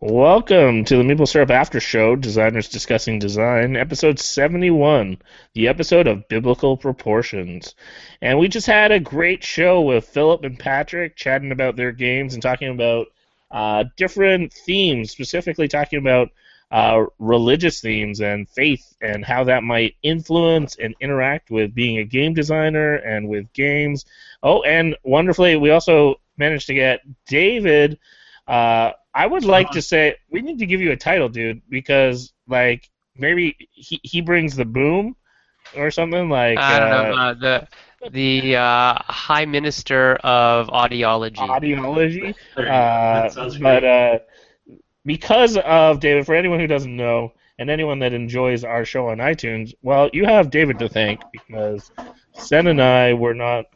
Welcome to the Maple Syrup After Show, Designers Discussing Design, episode 71, the episode of Biblical Proportions. And we just had a great show with Philip and Patrick chatting about their games and talking about uh, different themes, specifically talking about uh, religious themes and faith and how that might influence and interact with being a game designer and with games. Oh, and wonderfully, we also managed to get David. Uh, I would like to say we need to give you a title, dude, because like maybe he, he brings the boom or something like. I don't know uh, uh, the the uh, High Minister of Audiology. Audiology. There you go. Uh, That sounds but uh, because of David, for anyone who doesn't know, and anyone that enjoys our show on iTunes, well, you have David to thank because Sen and I were not.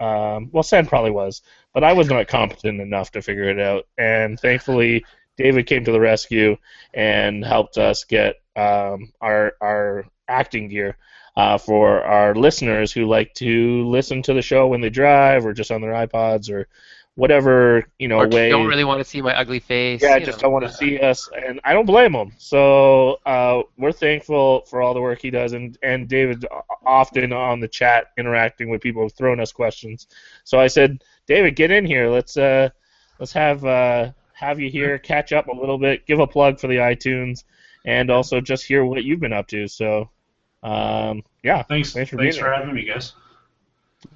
Um, well, Sen probably was, but I was not competent enough to figure it out. And thankfully, David came to the rescue and helped us get um, our our acting gear uh, for our listeners who like to listen to the show when they drive or just on their iPods or whatever you know or way. don't really want to see my ugly face. Yeah, I just know. don't want to see us, and I don't blame him. So uh, we're thankful for all the work he does, and and David often on the chat interacting with people, throwing us questions. So I said, David, get in here. Let's uh, let's have uh, have you here, catch up a little bit, give a plug for the iTunes, and also just hear what you've been up to. So um, yeah, thanks, thanks for thanks being for having me, guys.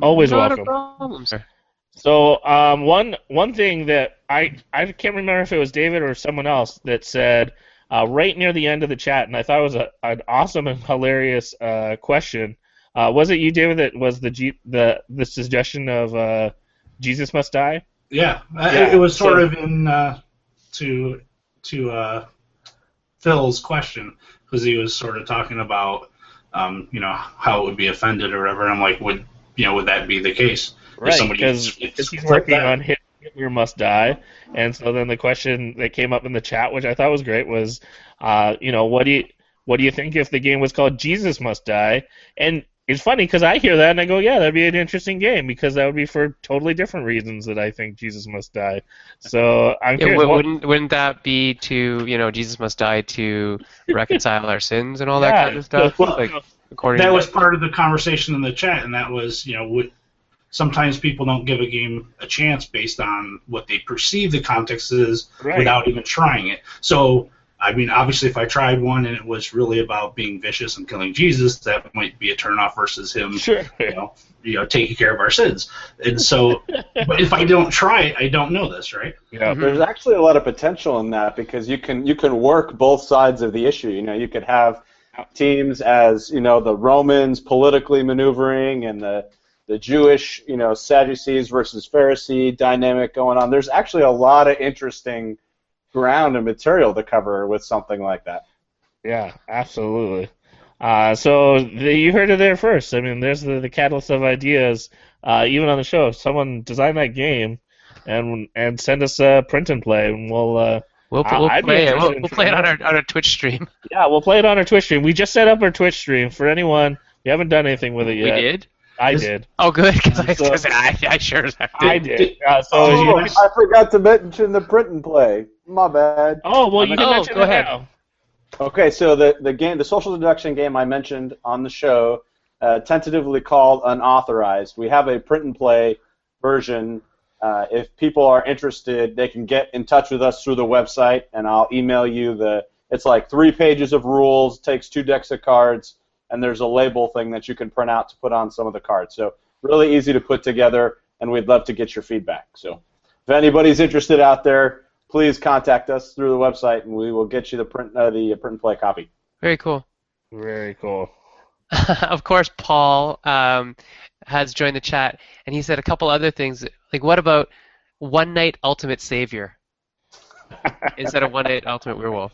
always Not welcome. a problem, sir. So um, one one thing that I I can't remember if it was David or someone else that said uh, right near the end of the chat, and I thought it was a, an awesome and hilarious uh, question. Uh, was it you, David, that was the G, the the suggestion of uh, Jesus must die? Yeah, Yeah, it was sort so- of in uh, to to uh, Phil's question because he was sort of talking about um, you know how it would be offended or whatever. And I'm like, would you know would that be the case? Somebody because he's working on Hit- Hitler Must Die, and so then the question that came up in the chat, which I thought was great, was, uh, you know, what do you what do you think if the game was called Jesus Must Die? And it's funny because I hear that and I go, yeah, that'd be an interesting game because that would be for totally different reasons that I think Jesus Must Die. So I'm Yeah, curious. wou- wouldn't wouldn't that be to you know Jesus must die to reconcile our sins and all that Yeah, kind of stuff? well, like according that to was part of the conversation in the chat, and that was you know would sometimes people don't give a game a chance based on what they perceive the context is Right. without even trying it. So, I mean, obviously, if I tried one and it was really about being vicious and killing Jesus, that might be a turnoff versus him, Sure. you know, you know, taking care of our sins. And so, but if I don't try it, I don't know this, right? Yeah. Mhm. There's actually a lot of potential in that because you can you can work both sides of the issue. You know, you could have teams as you know the Romans politically maneuvering and the the Jewish you know Sadducees versus Pharisee dynamic going on. There's actually a lot of interesting ground and material to cover with something like that. Yeah, absolutely. Uh, so the, you heard it there first. I mean, there's the, the catalyst of ideas. Uh, even on the show, if someone design that game and and send us a print and play, and we'll uh, we'll, we'll I'd play it. We'll, we'll play it on our on our Twitch stream. yeah, we'll play it on our Twitch stream. We just set up our Twitch stream for anyone. We haven't done anything with it yet. We yet. did. I Is- did. Oh, good because I, So- I, I sure as heck I did. did. Uh, so Oh, you, yes. I forgot to mention the print and play. My bad. oh well, you can Oh, go ahead. now. Okay, so the, the game, the social deduction game I mentioned on the show, uh, tentatively called Unauthorized. We have a print and play version. Uh, if people are interested, they can get in touch with us through the website, and I'll email you the. It's like three pages of rules, takes two decks of cards, and there's a label thing that you can print out to put on some of the cards. So really easy to put together, and we'd love to get your feedback. So if anybody's interested out there, please contact us through the website, and we will get you the print uh, the print and play copy. Very cool. Very cool. of course, Paul um, has joined the chat, and he said a couple other things. Like, what about One Night Ultimate Savior instead of One Night Ultimate Werewolf?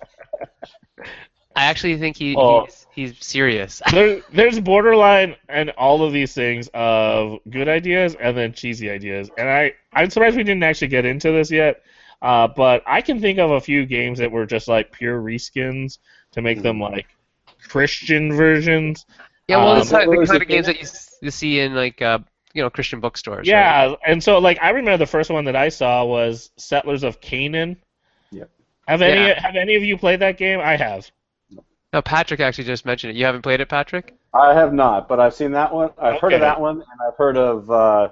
I actually think he, Oh. he's, he's serious. there, there's borderline and all of these things of good ideas and then cheesy ideas. And I, I'm surprised we didn't actually get into this yet. Uh, but I can think of a few games that were just like pure reskins to make them like Christian versions. yeah, well, Um, it's like the kind of games that you, you see in like uh, you know Christian bookstores. right? Yeah, and so like I remember the first one that I saw was Settlers of Canaan. Yep. Have any Yeah. have any of you played that game? I have. No, Patrick actually just mentioned it. You haven't played it, Patrick? I have not, but I've seen that one. I've heard of that one, and I've heard of. Uh,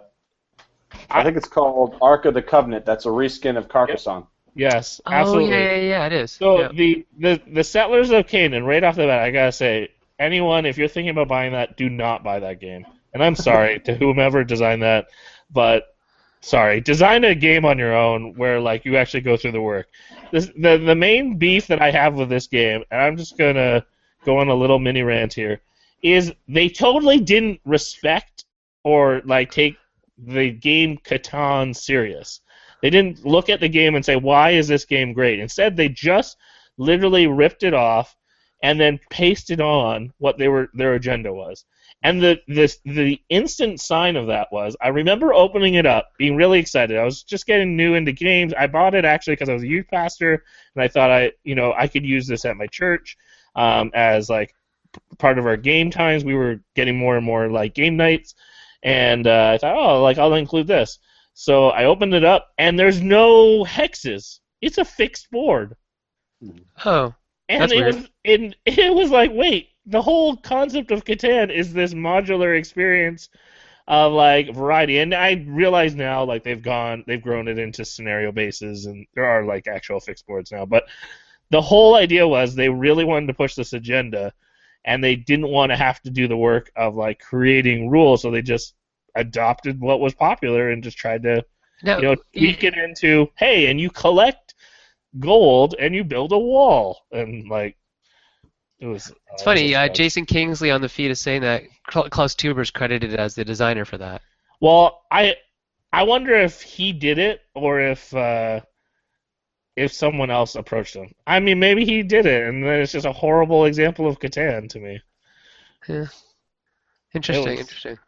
I think it's called Ark of the Covenant. That's a reskin of Carcassonne. Yes, oh, absolutely. Oh yeah, yeah, yeah, it is. So yeah. the, the the Settlers of Canaan, right off the bat, I gotta say, anyone if you're thinking about buying that, do not buy that game. And I'm sorry to whomever designed that, but sorry, design a game on your own where like you actually go through the work. This, the the main beef that I have with this game, and I'm just gonna go on a little mini rant here, is they totally didn't respect or like take the game Catan serious. They didn't look at the game and say, "Why is this game great?" Instead, they just literally ripped it off and then pasted on what they were their agenda was. And the the the instant sign of that was I remember opening it up, being really excited. I was just getting new into games. I bought it actually because I was a youth pastor, and I thought I you know I could use this at my church um, as like part of our game times. We were getting more and more like game nights, and uh, I thought, oh, like I'll include this. So I opened it up, and there's no hexes. It's a fixed board. oh, And That's it weird. was it, it was like, wait, the whole concept of Catan is this modular experience of like variety. And I realize now like they've gone they've grown it into scenario bases and there are like actual fixed boards now. But the whole idea was they really wanted to push this agenda and they didn't want to have to do the work of like creating rules, so they just adopted what was popular and just tried to now you know tweak it into hey and you collect gold and you build a wall and like it was it's uh, funny. Uh. Jason Kingsley on the feed is saying that Klaus Klaus is credited as the designer for that. well i i wonder if he did it or if uh if someone else approached him i mean maybe he did it and then it's just a horrible example of catan to me Interesting, was- interesting.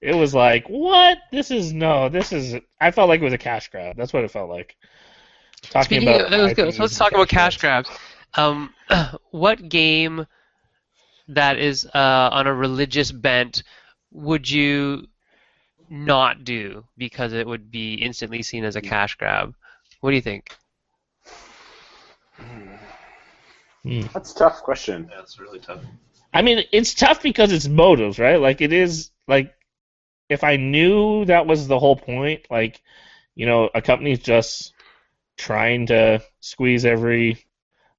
it was like what this is no this is i felt like it was a cash grab that's what it felt like talking Speaking about of, that was good. So let's talk about cash grabs. grabs. Um, what game that is uh, on a religious bent would you not do because it would be instantly seen as a cash grab? What do you think? That's a tough question. Yeah, it's really tough. I mean, it's tough because it's motives, right? Like it is like if I knew that was the whole point, like you know, a company's just trying to squeeze every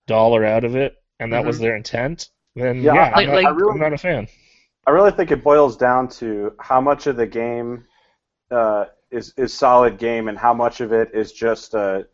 dollar out of it, and that was Mhm. their intent, then Yeah, yeah, I- I'm, not, like- I'm really- not a fan. I really think it boils down to how much of the game uh, is is solid game and how much of it is just a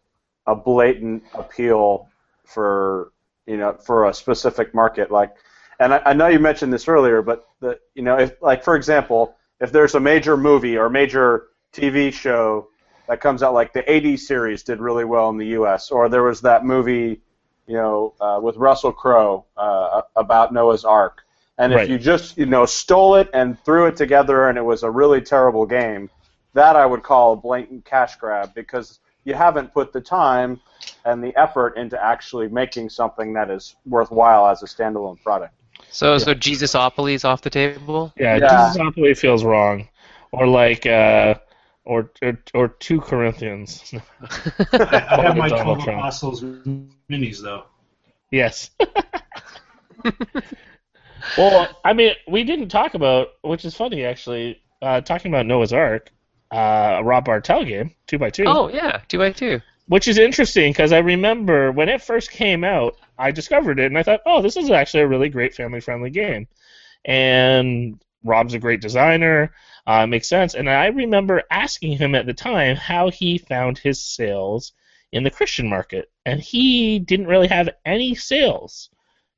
a blatant appeal for you know for a specific market. Like, and I, I know you mentioned this earlier, but the you know if like for example, if there's a major movie or major TV show that comes out, like the '80s series did really well in the U.S., or there was that movie, you know, uh, with Russell Crowe uh, about Noah's Ark. And if Right. you just you know stole it and threw it together and it was a really terrible game, that I would call a blatant cash grab because you haven't put the time and the effort into actually making something that is worthwhile as a standalone product. So, so Jesusopolis off the table. Yeah, Yeah. Jesusopoly feels wrong, or like uh, or or, or two Corinthians. I, I have my Donald 12 Trump. Apostles minis, though. Yes. well, I mean, we didn't talk about, which is funny actually, uh, talking about Noah's Ark, uh, a Rob Bartel game, two by two. Oh yeah, two by two. which is interesting because I remember when it first came out, I discovered it and I thought, oh, this is actually a really great family-friendly game, and Rob's a great designer, uh, makes sense, and I remember asking him at the time how he found his sales in the Christian market, and he didn't really have any sales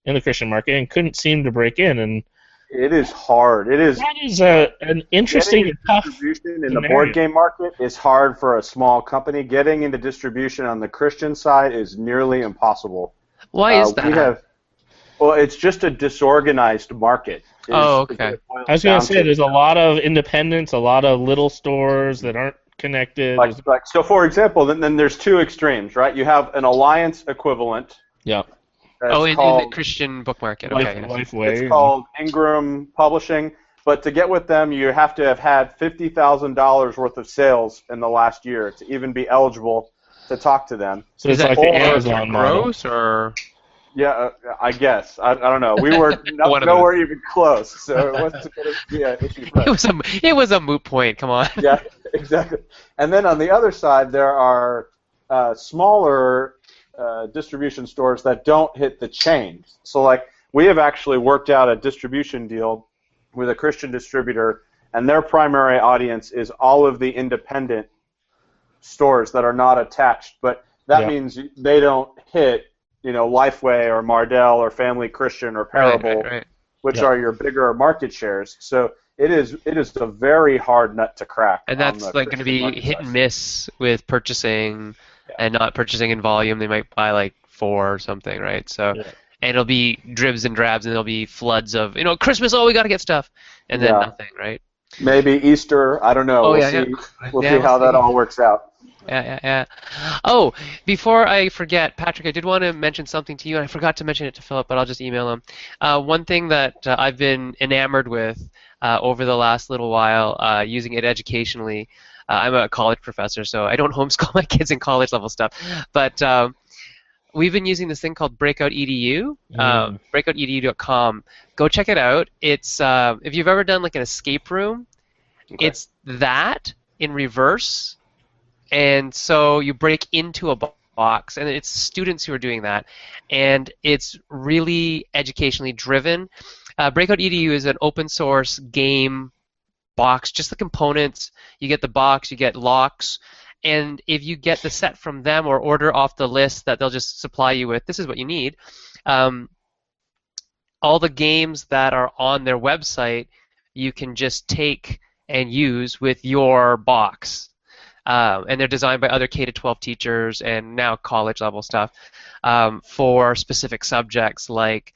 in the Christian market and couldn't seem to break in. And It is hard. It is that is a, an interesting and tough. distribution in the board game market is hard for a small company. Getting into distribution on the Christian side is nearly impossible. Why is Uh, that? We have, well, it's just a disorganized market. is- Oh, is okay. what it boils I was going to say there's a lot of independents, a lot of little stores that aren't connected. like, like so. For example, then, then there's two extremes, right? You have an alliance equivalent. Yeah. That's oh, in, in the Christian book market. Life, Okay. Lifeway. It's called Ingram Publishing. But to get with them, you have to have had fifty thousand dollars worth of sales in the last year to even be eligible to talk to them. So it's Is like that the or Amazon model. gross or Yeah, uh, I guess. I, I don't know. We were no, One of nowhere even close, so it wasn't going to be an issue. it was a it was a moot point. Come on. yeah, exactly. And then on the other side, there are uh, smaller uh, distribution stores that don't hit the chains. So, like, we have actually worked out a distribution deal with a Christian distributor, and their primary audience is all of the independent stores that are not attached. But that Yeah. means they don't hit, you know, Lifeway or Mardel or Family Christian or Parable right, right. which Yeah. are your bigger market shares. So it is it is a very hard nut to crack. And that's like going to be hit and miss with purchasing Yeah. and not purchasing in volume. They might buy like four or something, right? So, Yeah. and it'll be dribs and drabs, and there'll be floods of you know Christmas. Oh, we got to get stuff, and then Yeah. nothing, right? Maybe Easter. I don't know. Oh, we'll yeah, see. yeah. We'll see how that all works out. Yeah, yeah, yeah. Oh, before I forget, Patrick, I did want to mention something to you, and I forgot to mention it to Philip, but I'll just email him. Uh, one thing that uh, I've been enamored with uh, over the last little while, uh, using it educationally. Uh, I'm a college professor, so I don't homeschool my kids in college level stuff, but um, we've been using this thing called Breakout EDU, uh, Mm. breakoutedu.com. Go check it out. It's uh, if you've ever done like an escape room, Okay. it's that in reverse and so you break into a bo- box and it's students who are doing that and it's really educationally driven uh, breakout edu is an open source game box just the components. You get the box you get locks and if you get the set from them or order off the list that they'll just supply you with this is what you need. Um, all the games that are on their website you can just take and use with your box. Um, and they're designed by other K to 12 teachers and now college level stuff um, for specific subjects like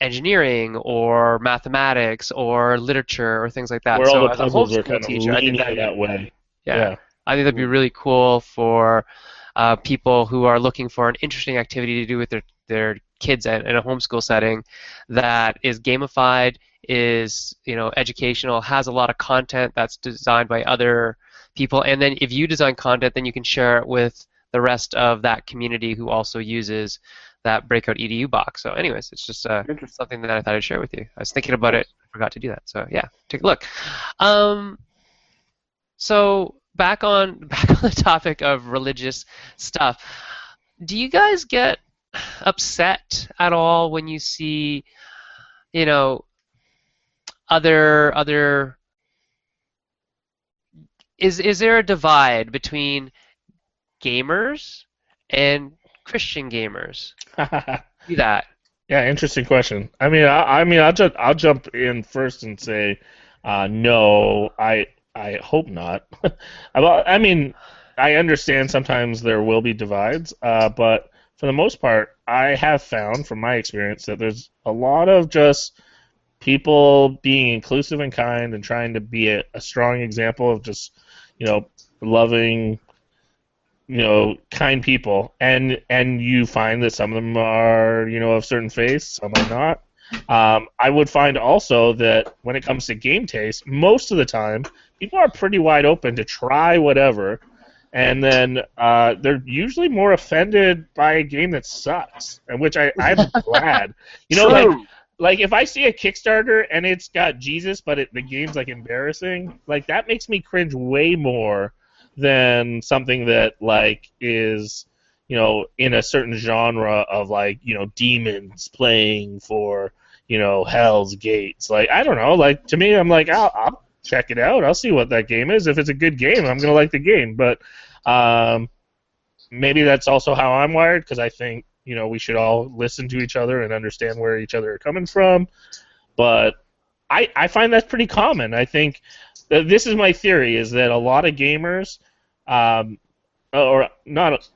engineering or mathematics or literature or things like that. Where so all the puzzles are homeschool kind teacher, I think leaning that, that way. yeah, Yeah. I think that'd be really cool for uh, people who are looking for an interesting activity to do with their their kids in, in a homeschool setting that is gamified, is you know educational, has a lot of content that's designed by other people, and then if you design content, then you can share it with the rest of that community who also uses that Breakout EDU box. So, anyways, it's just uh, something that I thought I'd share with you. I was thinking about it, I forgot to do that. So yeah, take a look. Um, so back on back on the topic of religious stuff, do you guys get upset at all when you see, you know, other other is is there a divide between gamers and Christian gamers? Do that. Yeah, interesting question. I mean, I, I mean, I'll just I'll jump in first and say, uh, no, I I hope not. I mean, I understand sometimes there will be divides, uh, but for the most part, I have found from my experience that there's a lot of just people being inclusive and kind and trying to be a, a strong example of just you know loving you know kind people. And and you find that some of them are you know of certain faiths some are not. Um, i would find also that when it comes to game taste most of the time people are pretty wide open to try whatever. And then uh, they're usually more offended by a game that sucks and which I, i'm glad. You know like like if I see a Kickstarter and it's got Jesus, but it, the game's like embarrassing, like that makes me cringe way more than something that like is you know in a certain genre of like you know demons playing for you know Hell's Gates. Like I don't know. Like to me, I'm like I'll, I'll check it out. I'll see what that game is. If it's a good game, I'm gonna like the game. But um, maybe that's also how I'm wired because I think you know we should all listen to each other and understand where each other are coming from. But I I find that's pretty common. I think uh, this is my theory is that a lot of gamers, um, or not,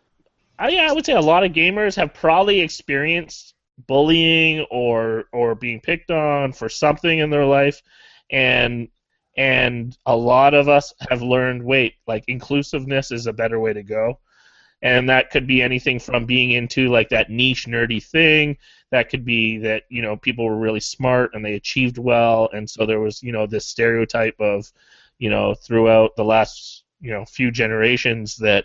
I, yeah, I would say a lot of gamers have probably experienced bullying or or being picked on for something in their life, and and a lot of us have learned wait like inclusiveness is a better way to go. And that could be anything from being into like that niche nerdy thing. That could be that you know people were really smart and they achieved well. And so there was you know this stereotype of you know throughout the last you know few generations that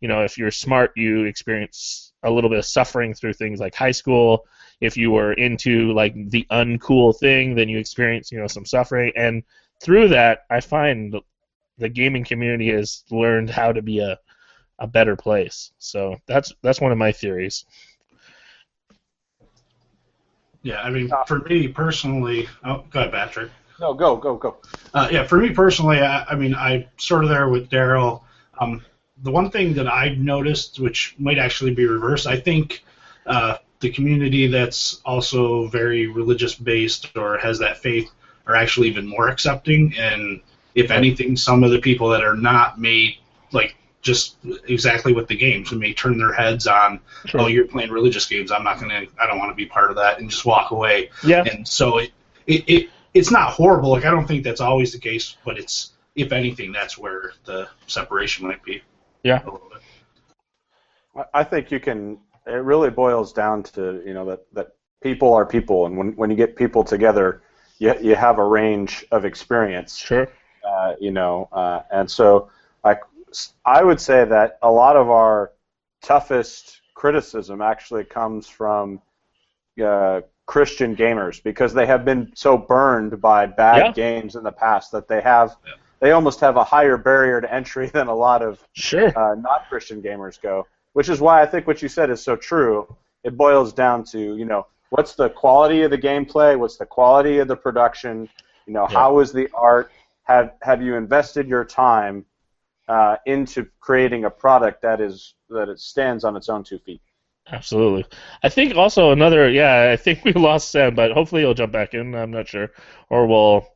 you know, if you're smart, you experience a little bit of suffering through things like high school. If you were into like the uncool thing, then you experience, you know, some suffering. And through that, I find the gaming community has learned how to be a a better place. So that's that's one of my theories. Yeah, I mean, for me personally, oh, go ahead, Patrick. No, go, go, go. Uh, yeah, for me personally, I, I mean, I sort of there with Daryl. Um, the one thing that I noticed, which might actually be reversed, I think uh, the community that's also very religious based or has that faith are actually even more accepting. And if anything, some of the people that are not made like just exactly with the games and may turn their heads on, Sure. oh, you're playing religious games. I'm not gonna, I don't want to be part of that, and just walk away. Yeah. And so it, it, it, it's not horrible. Like I don't think that's always the case, but it's, if anything, that's where the separation might be. Yeah. A little bit. I- I think you can. It really boils down to you know that that people are people, and when when you get people together, you you have a range of experience. Sure. uh, you know, uh, and so like I would say that a lot of our toughest criticism actually comes from uh, Christian gamers because they have been so burned by bad Yeah. games in the past that they have Yeah. they almost have a higher barrier to entry than a lot of Sure. uh, not Christian gamers go. Which is why I think what you said is so true. It boils down to you know what's the quality of the gameplay, what's the quality of the production, you know Yeah. how is the art, have have you invested your time uh, into creating a product that is that it stands on its own two feet. Absolutely. I think also another, yeah, I think we lost Sam, but hopefully he'll jump back in. I'm not sure. Or we'll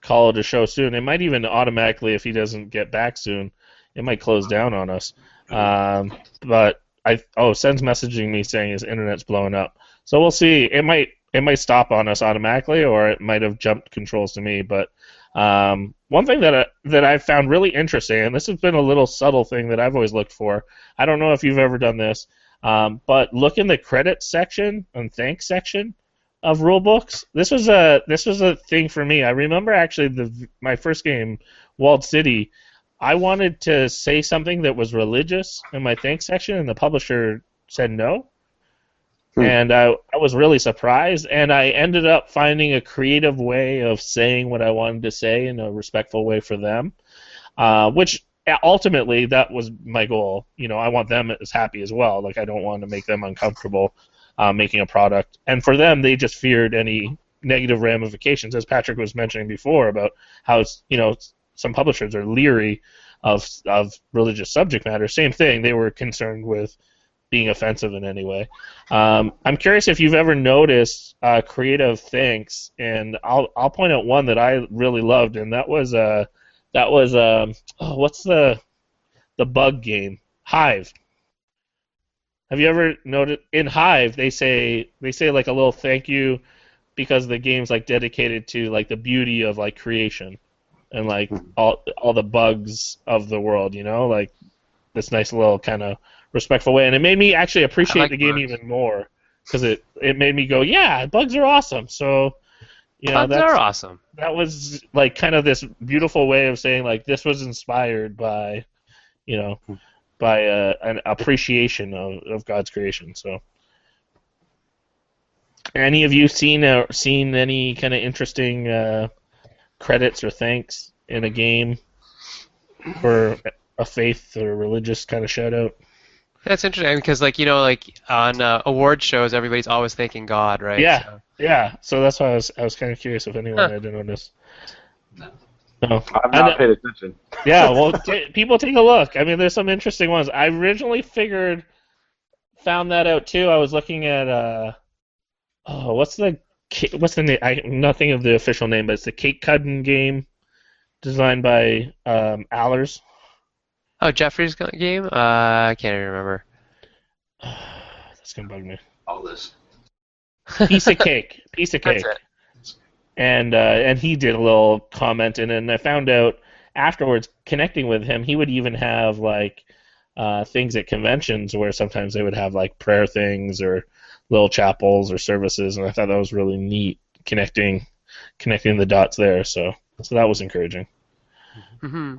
call it a show soon. It might even automatically, if he doesn't get back soon, it might close down on us. Um, but I, oh, Sen's messaging me saying his internet's blowing up. So we'll see. It might, it might stop on us automatically, or it might have jumped controls to me. But um, one thing that I, that I found really interesting, and this has been a little subtle thing that I've always looked for. I don't know if you've ever done this. Um, but look in the credits section and thanks section of rulebooks. This was a this was a thing for me. I remember actually the my first game, Walled City. I wanted to say something that was religious in my thanks section, and the publisher said no. Hmm. And I, I was really surprised, and I ended up finding a creative way of saying what I wanted to say in a respectful way for them, uh, which ultimately that was my goal. You know, I want them as happy as well. Like I don't want to make them uncomfortable uh, making a product, and for them, they just feared any negative ramifications, as Patrick was mentioning before about how you know some publishers are leery of of religious subject matter. Same thing, they were concerned with being offensive in any way. Um, I'm curious if you've ever noticed uh, creative thanks, and I'll I'll point out one that I really loved, and that was uh that was um oh, what's the the bug game Hive. Have you ever noted in Hive they say they say like a little thank you because the game's like dedicated to like the beauty of like creation and like all all the bugs of the world, you know, like this nice little kind of respectful way, and it made me actually appreciate like the game bugs. even more because it it made me go, yeah, bugs are awesome. So, you know, that's are awesome. that was like kind of this beautiful way of saying like this was inspired by, you know, by uh, an appreciation of, of God's creation. So, any of you seen uh, seen any kind of interesting uh, credits or thanks in a game for a faith or religious kind of shout out? That's interesting because, like, you know, like on uh, award shows, everybody's always thanking God, right? Yeah. So- Yeah, so that's why I was I was kind of curious if anyone Huh. had noticed. No. No. I've not know- paid attention. yeah, well, t- people take a look. I mean, there's some interesting ones. I originally figured, found that out too. I was looking at, uh, oh, what's the, what's the name? I nothing of the official name, but it's the Cake Cutting game, designed by um, Allers. Oh, Jeffrey's game? Uh, I can't even remember. That's gonna bug me. All this. Piece of cake. Piece of cake. That's it. and uh, and he did a little comment and then I found out afterwards connecting with him he would even have like uh, things at conventions where sometimes they would have like prayer things or little chapels or services and I thought that was really neat connecting connecting the dots there so so that was encouraging hmm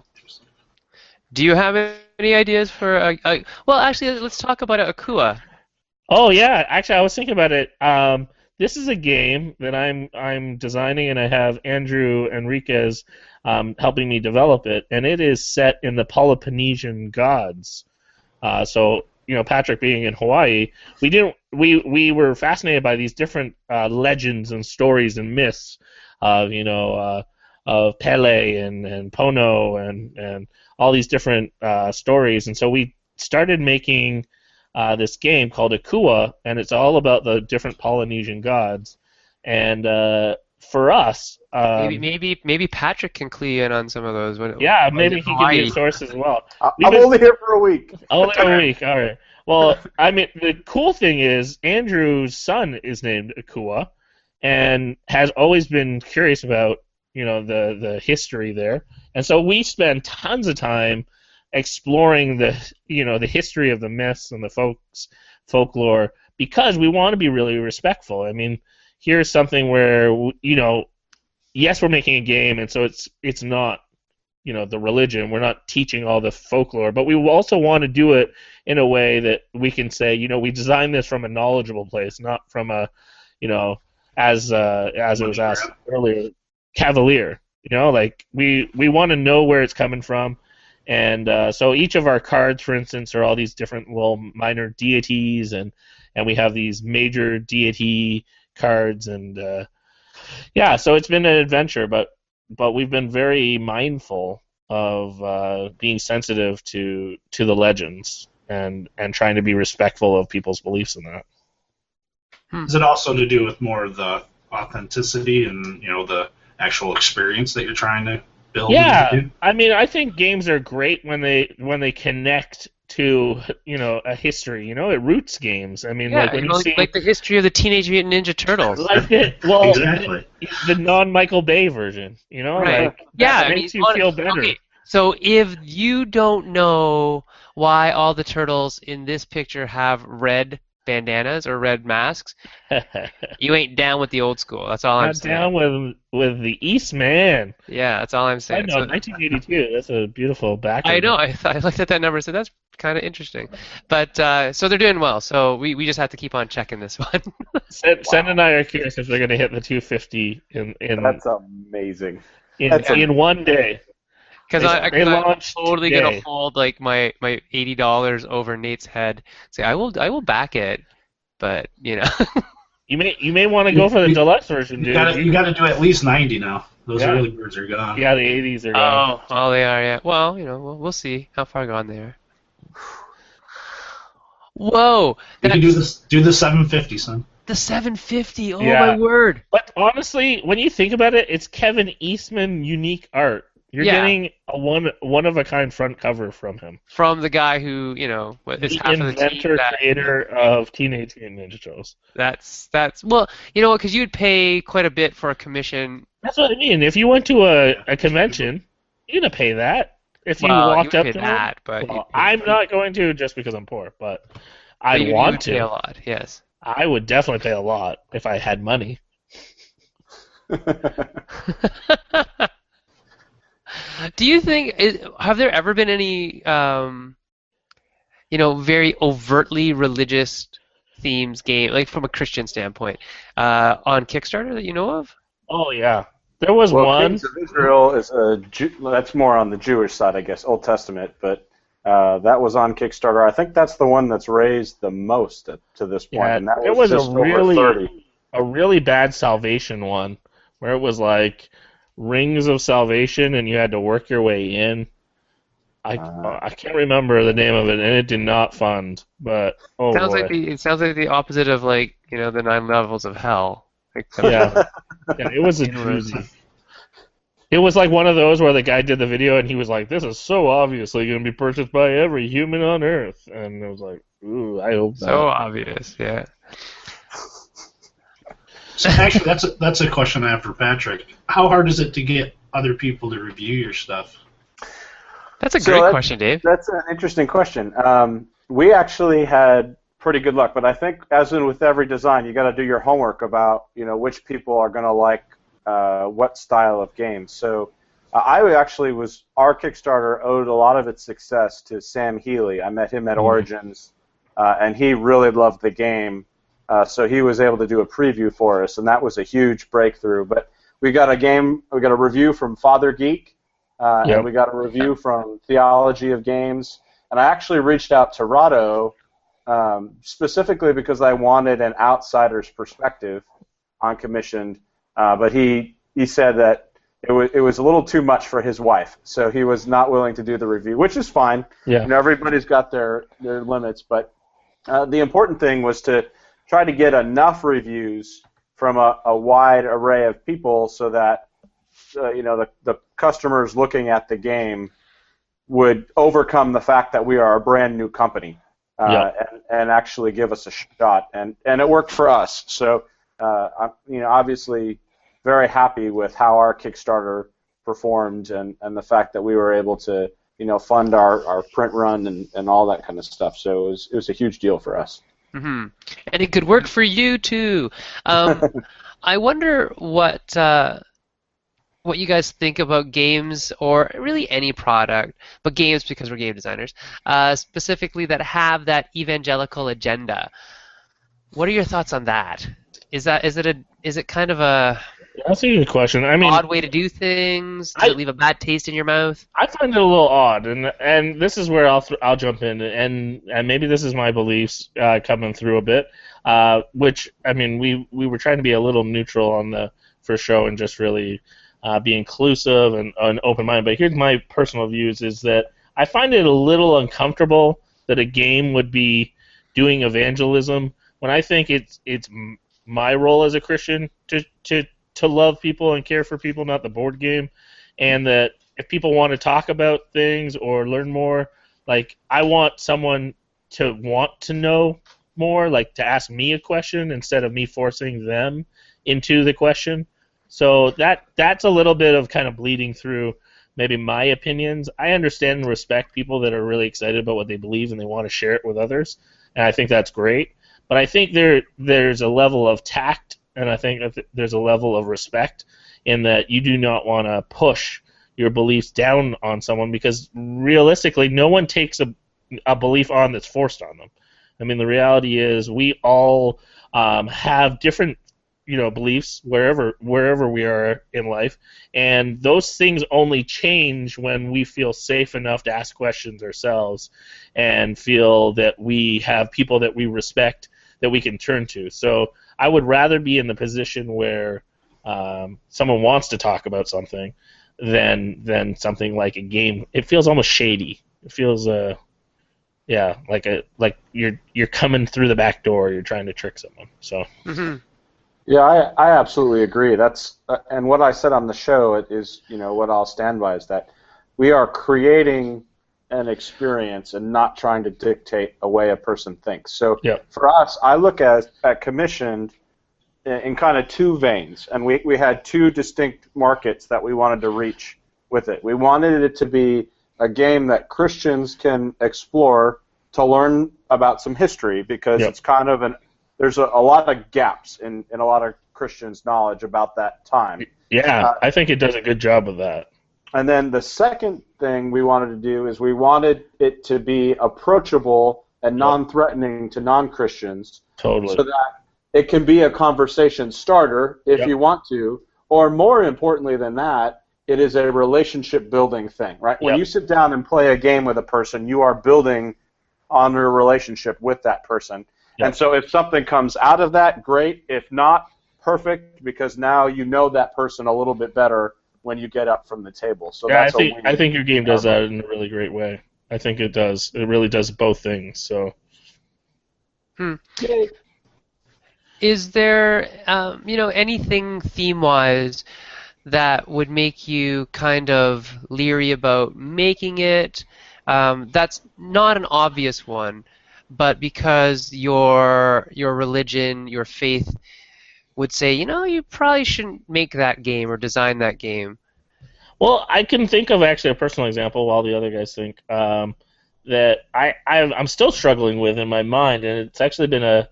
Do you have any ideas for a, a well? Actually, let's talk about Akua. Oh yeah, actually, I was thinking about it. Um, this is a game that I'm I'm designing, and I have Andrew Enriquez um, helping me develop it, and it is set in the Polynesian gods. Uh, so you know, Patrick being in Hawaii, we didn't we we were fascinated by these different uh, legends and stories and myths of you know uh, of Pele and and Pono and and all these different uh, stories, and so we started making uh, this game called Akua, and it's all about the different Polynesian gods. And uh, for us, um, maybe maybe maybe Patrick can clue in on some of those. When, yeah, when maybe he can be Hawaii. a source as well. I- We've I'm been- only here for a week. Only a week. All right. Well, I mean, the cool thing is Andrew's son is named Akua, and has always been curious about you know the the history there, and so we spend tons of time exploring the you know the history of the myths and the folks folklore because we want to be really respectful. I mean, here's something where you know, yes, we're making a game, and so it's it's not you know the religion. We're not teaching all the folklore, but we also want to do it in a way that we can say, you know, we designed this from a knowledgeable place, not from a, you know, as uh, as it was asked earlier, cavalier. You know, like we we want to know where it's coming from, and uh, so each of our cards, for instance, are all these different little minor deities, and and we have these major deity cards, and uh, yeah, so it's been an adventure, but but we've been very mindful of uh, being sensitive to to the legends and and trying to be respectful of people's beliefs in that. Is it also to do with more of the authenticity and you know the actual experience that you're trying to build? Yeah. I mean, I think games are great when they when they connect to you know a history. You know, it roots games. I mean, Yeah, like when you you know, see like the history of the Teenage Mutant Ninja Turtles. like it, well, exactly. the non Michael Bay version. You know, Right. like yeah, that I mean, makes you on- feel better. Okay, so if you don't know why all the turtles in this picture have red bandanas or red masks, you ain't down with the old school. That's all I'm Not saying. down with with the Eastman. Yeah, that's all I'm saying. I know, So- 1982. That's a beautiful back. I know. I, I looked at that number and said that's kind of interesting. But uh, so they're doing well. So we, we just have to keep on checking this one. Sen, Sen and I are curious if they're going to hit the 250 in in That's amazing. in, that's a- in one day. Because I, they I, I'm totally today. gonna hold like my, my eighty dollars over Nate's head. Say I will I will back it, but you know You may you may want to go for the deluxe version, You dude. gotta you gotta do at least ninety now. Those Yeah. early birds are gone. yeah, the 80s are gone. oh oh they are yeah. Well you know we'll, we'll see how far gone they are. Whoa, You can do this. Do the seven fifty, son. the 750. Oh Yeah. my word! But honestly, when you think about it, it's Kevin Eastman unique art. You're Yeah. getting a one one of a kind front cover from him. From the guy who you know what is the half of the team inventor, that, creator of Teenage Mutant Ninja Turtles. That's that's well you know what because you'd pay quite a bit for a commission. That's what I mean. If you went to a, a convention, you're gonna pay that. If you well, walked you up would to pay him, that, but Well, you'd pay- I'm not going to just because I'm poor, but but I you- you want would pay a lot. Yes. I would definitely pay a lot if I had money. Do you think is, have there ever been any um, you know very overtly religious themes game like from a Christian standpoint uh, on Kickstarter that you know of? Oh yeah, there was well, one. Kings of Israel is a Jew, that's more on the Jewish side, I guess, Old Testament, but uh, that was on Kickstarter. I think that's the one that's raised the most at, to this point, Yeah, and that there was, was a just over really- 30. a really bad salvation one where it was like rings of salvation and you had to work your way in. I Uh. I can't remember the name of it and it did not fund, but oh sounds boy. like the it sounds like the opposite of like you know the nine levels of hell. Like, yeah. yeah, it was a doozy. It was like one of those where the guy did the video and he was like, "This is so obviously going to be purchased by every human on Earth," and it was like, "Ooh, I hope so not." obvious. Yeah. So actually, that's a, that's a question I have for Patrick. How hard is it to get other people to review your stuff? That's a So great that's- question, Dave. That's an interesting question. Um, we actually had pretty good luck, but I think, as in with every design, you got to do your homework about you know which people are going to like uh, what style of game. So Uh, I actually was our Kickstarter owed a lot of its success to Sam Healey. I met him at Mhm. Origins, uh, and he really loved the game. Uh, so he was able to do a preview for us, and that was a huge breakthrough. But we got a game, we got a review from Father Geek, uh, Yep. and we got a review from Theology of Games. And I actually reached out to Rahdo um, specifically because I wanted an outsider's perspective on commissioned, uh, but he he said that it was it was a little too much for his wife, so he was not willing to do the review, which is fine. Yeah. You know, everybody's got their their limits, but uh, the important thing was to try to get enough reviews from a, a wide array of people so that uh, you know the, the customers looking at the game would overcome the fact that we are a brand new company uh, Yeah. and, and actually give us a shot. And and it worked for us. So uh, I'm you know obviously very happy with how our Kickstarter performed and, and the fact that we were able to you know fund our, our print run and, and all that kind of stuff. So it was it was a huge deal for us hmm And it could work for you too. Um, I wonder what uh, what you guys think about games or really any product, but games because we're game designers, uh, specifically that have that evangelical agenda. What are your thoughts on that? Is that is it a is it kind of a That's a good question. I mean, odd way to do things? Does I- it leave a bad taste in your mouth? I find it a little odd, and and this is where I'll th- I'll jump in, and and maybe this is my beliefs uh, coming through a bit. Uh, which I mean, we we were trying to be a little neutral on the first show and just really uh, be inclusive and, and open minded. But here's my personal views: is that I find it a little uncomfortable that a game would be doing evangelism when I think it's it's my role as a Christian to to to love people and care for people, not the board game, and that if people want to talk about things or learn more, like I want someone to want to know more, like to ask me a question instead of me forcing them into the question. So that that's a little bit of kind of bleeding through maybe my opinions. I understand and respect people that are really excited about what they believe and they want to share it with others, and I think that's great. But I think there there's a level of tact and I think there's a level of respect in that you do not want to push your beliefs down on someone because realistically, no one takes a, a belief on that's forced on them. I mean, the reality is we all um, have different, you know, beliefs wherever wherever we are in life, and those things only change when we feel safe enough to ask questions ourselves, and feel that we have people that we respect that we can turn to. So I would rather be in the position where um, someone wants to talk about something than than something like a game. It feels almost shady. It feels uh yeah, like a like you're you're coming through the back door. You're trying to trick someone. So hmm Yeah, I, I absolutely agree. That's uh, and what I said on the show is, you know, what I'll stand by is that we are creating an experience and not trying to dictate a way a person thinks. So Yeah. for us, I look at at commissioned in, in kind of two veins, and we we had two distinct markets that we wanted to reach with it. We wanted it to be a game that Christians can explore to learn about some history because it's kind of an there's a, a lot of gaps in, in a lot of Christians' knowledge about that time. yeah, Uh, I think it does a good job of that. And then the second thing we wanted to do is we wanted it to be approachable and non-threatening to non-Christians, Totally. so that it can be a conversation starter if Yep. you want to, or more importantly than that, it is a relationship building thing, right? When you sit down and play a game with a person, you are building on a relationship with that person. Yep. And so if something comes out of that, great. If not, perfect, because now you know that person a little bit better when you get up from the table. So yeah, I think. I think your game does that in a really great way. I think it does. It really does both things. So Is there, um, you know, anything theme-wise that would make you kind of leery about making it? Um, that's not an obvious one, but because your your religion, your faith would say, you know, you probably shouldn't make that game or design that game. Well, I can think of actually a personal example while the other guys think um, that I, I I'm still struggling with in my mind, and it's actually been a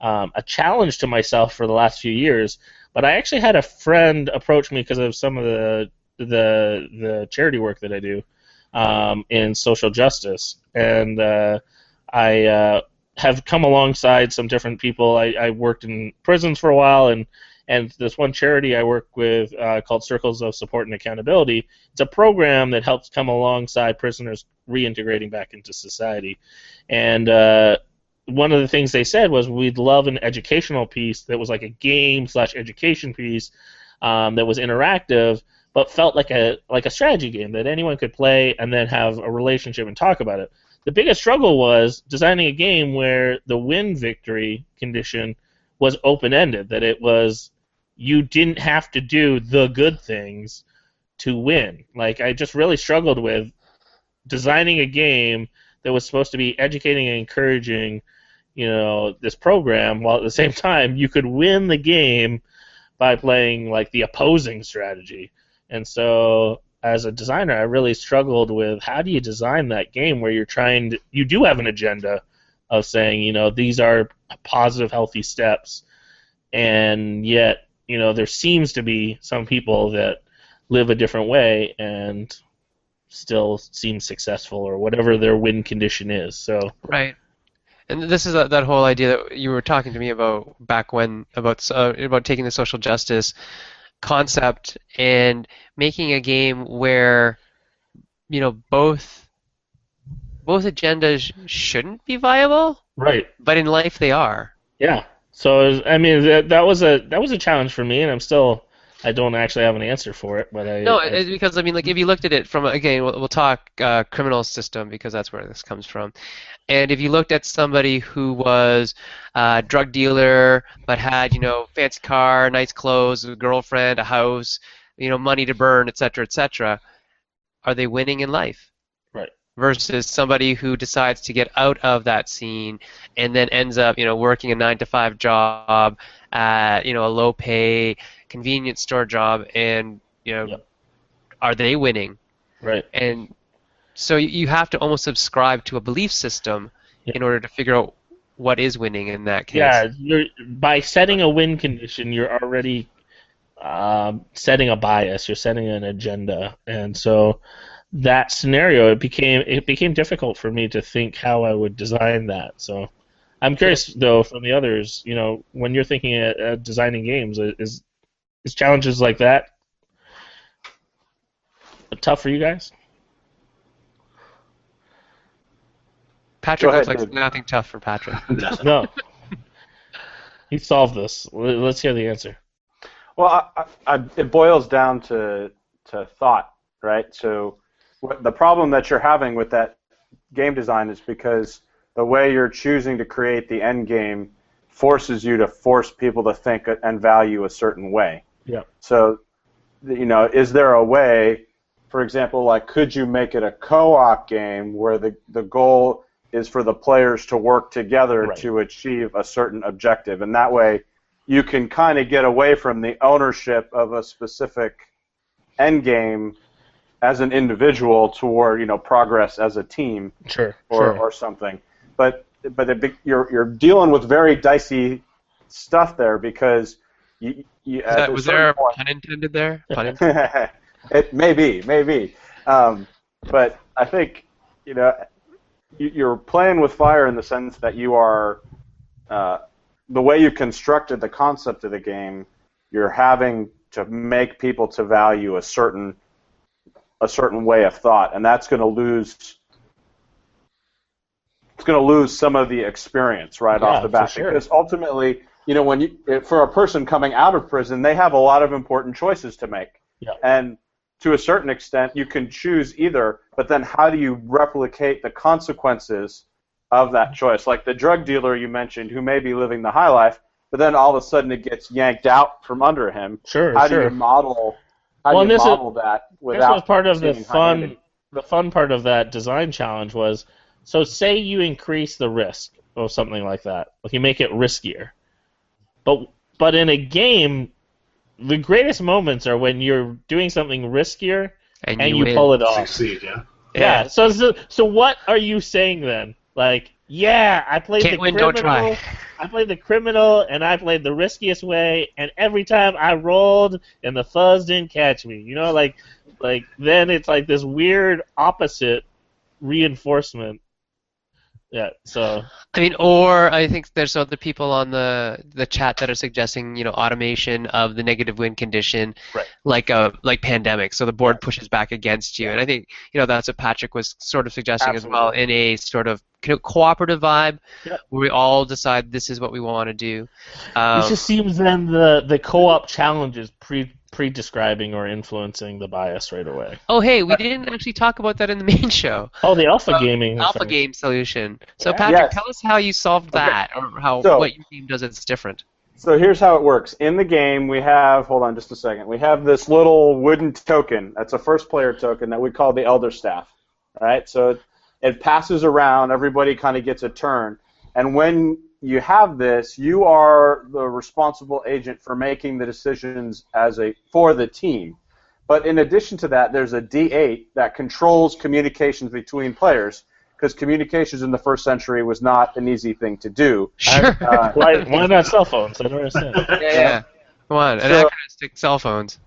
um, a challenge to myself for the last few years. But I actually had a friend approach me because of some of the the the charity work that I do um, in social justice, and uh, I uh, have come alongside some different people. I, I worked in prisons for a while, and and this one charity I work with uh, called Circles of Support and Accountability. It's a program that helps come alongside prisoners reintegrating back into society. And uh, one of the things they said was we'd love an educational piece that was like a game slash education piece um, that was interactive, but felt like a like a strategy game that anyone could play and then have a relationship and talk about it. The biggest struggle was designing a game where the win victory condition was open ended, that it was you didn't have to do the good things to win. Like I just really struggled with designing a game that was supposed to be educating and encouraging, you know, this program while at the same time you could win the game by playing like the opposing strategy. And so as a designer, I really struggled with how do you design that game where you're trying to you do have an agenda of saying, you know, these are positive healthy steps and yet you know there seems to be some people that live a different way and still seem successful or whatever their win condition is. So right. And this is a, that whole idea that you were talking to me about back when about uh, about taking the social justice concept and making a game where you know both both agendas shouldn't be viable, right? But in life they are. Yeah. So I mean that that was a that was a challenge for me, and I'm still I don't actually have an answer for it, but I no, I, it's because I mean like if you looked at it from again we'll, we'll talk uh, criminal system because that's where this comes from, and if you looked at somebody who was a drug dealer but had you know fancy car, nice clothes, a girlfriend, a house, you know money to burn, etc., etc., are they winning in life? Right. Versus somebody who decides to get out of that scene and then ends up, you know, working a nine to five job at, you know, a low pay convenience store job, and you know, Yep. are they winning? right. And so you- you have to almost subscribe to a belief system Yeah. in order to figure out what is winning in that case. Yeah, you're by setting a win condition, you're already um, setting a bias. You're setting an agenda, and so that scenario it became it became difficult for me to think how I would design that. So I'm curious though from the others, you know, when you're thinking at, at designing games, is is challenges like that tough for you guys? Patrick Go looks like Dave. nothing tough for Patrick. No. he solved this. Let- Let's hear the answer. Well, I, I, I, it boils down to to thought, right? So, what, the problem that you're having with that game design is because the way you're choosing to create the end game forces you to force people to think and value a certain way. Yeah. So, you know, is there a way, for example, like could you make it a co-op game where the the goal is for the players to work together Right. to achieve a certain objective, and that way you can kind of get away from the ownership of a specific end game as an individual toward you know progress as a team Sure. or, sure. or something. But but it, you're you're dealing with very dicey stuff there because you, you Is at that, was there a point- pun intended there? Pun intended? it may be, maybe. Um, but I think you know you- you're playing with fire in the sense that you are uh, the way you constructed the concept of the game. You're having to make people to value a certain a certain way of thought, and that's going to lose. It's going to lose some of the experience right Yeah, off the bat sure. because ultimately, you know, when you for a person coming out of prison, they have a lot of important choices to make. Yeah. And to a certain extent, you can choose either, but then how do you replicate the consequences of that choice? Like the drug dealer you mentioned, who may be living the high life, but then all of a sudden it gets yanked out from under him. Sure. How sure. do you model? How Well, do you this is- model that This was part of the fun. The fun part of that design challenge was so say you increase the risk of something like that, like you make it riskier. But but in a game, the greatest moments are when you're doing something riskier And, and you, you pull it off. Succeed, yeah. Yeah. So, so so what are you saying then? Like, yeah, I played Can't the win, don't criminal. try. I played the criminal, and I played the riskiest way, and every time I rolled, and the fuzz didn't catch me. You know, like, like then it's like this weird opposite reinforcement. Yeah. So I mean, or I think there's other people on the the chat that are suggesting, you know, automation of the negative win condition, Right. like a like pandemic. So the board pushes back against you, and I think you know that's what Patrick was sort of suggesting as well in a sort of co- cooperative vibe, Yep. where we all decide this is what we want to do. Um, it just seems then the the co-op challenge is pre pre-describing or influencing the bias right away. oh, hey, we didn't actually talk about that in the main show. Oh, the alpha Uh, gaming. Alpha thing. game solution. So Yeah. Patrick, Yes. tell us how you solved Okay. that, or how So- what your game does that's different. So here's how it works. In the game, we have, hold on just a second, we have this little wooden token. That's a first player token that we call the Elder Staff. All right? So it, it passes around, everybody kind of gets a turn. And when you have this, you are the responsible agent for making the decisions as a for the team. But in addition to that, there's a D8 that controls communications between players because communications in the first century was not an easy thing to do. Sure. Uh, Why, why not cell phones? I don't understand. yeah, yeah. Come on, So- anachronistic cell phones.